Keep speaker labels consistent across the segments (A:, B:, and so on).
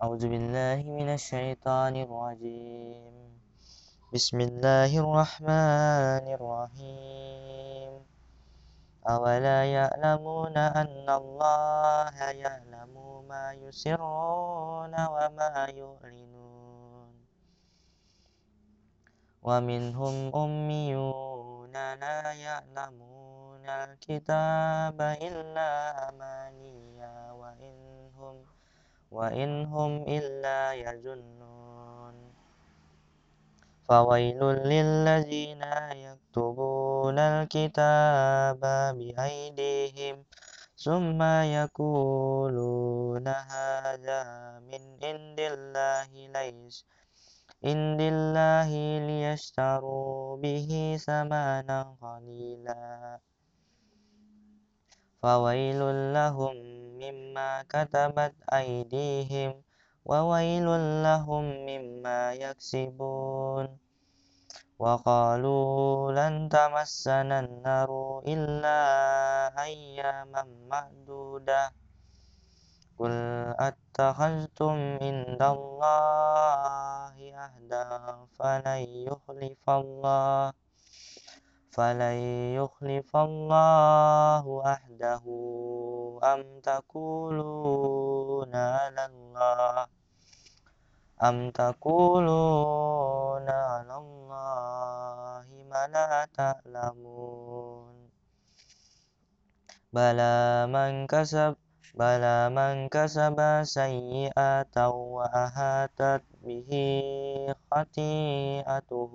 A: أعوذ بالله من الشيطان الرجيم. بسم الله الرحمن الرحيم. أولا يعلمون أن الله يعلم ما يسرون وما يعلنون. ومنهم أميون لا يعلمون الكتاب إلا أمانيا وإن هم إلا يظنون فويل للذين يكتبون الكتاب بأيديهم ثم يقولون هذا من عند الله ليس عند الله ليشتروا به ثمنا قليلا. فويل لهم مما كتبت أيديهم وويل لهم مما يكسبون. وقالوا لن تمسنا النار إلا أياما معدودة قل أتخذتم عند الله أهدا فلن يخلف الله فلن يخلف الله عهده. أم تقولون على الله؟ أم تقولون على الله ما لا تعلمون؟ بلى من كسب بلى من كسب سيئة وأهاتت به خطيئته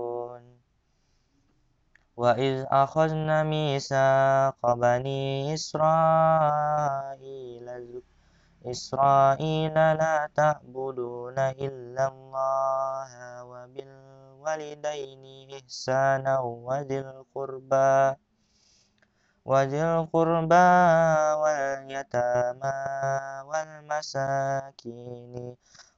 A: وإذ أخذنا ميثاق بني إسرائيل إسرائيل لا تعبدون إلا الله وبالوالدين إحسانا وذي القربى وذي القربى واليتامى والمساكين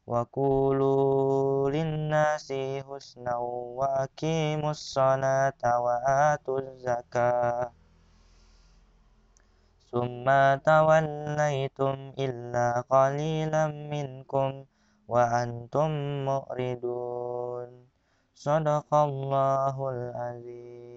A: وقولوا للناس حسنا وأقيموا الصلاة وآتوا الزكاة ثم توليتم إلا قليلا منكم وأنتم معرضون صدق الله العظيم